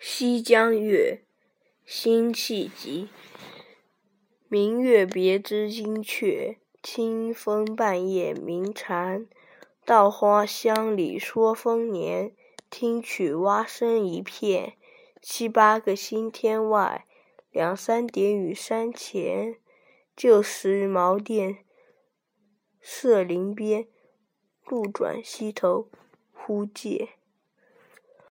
西江月辛弃疾明月别枝惊鹊清风半夜鸣蝉稻花香里说丰年听取蛙声一片七八个星天外两三点雨山前旧时茅店社林边路转溪头忽见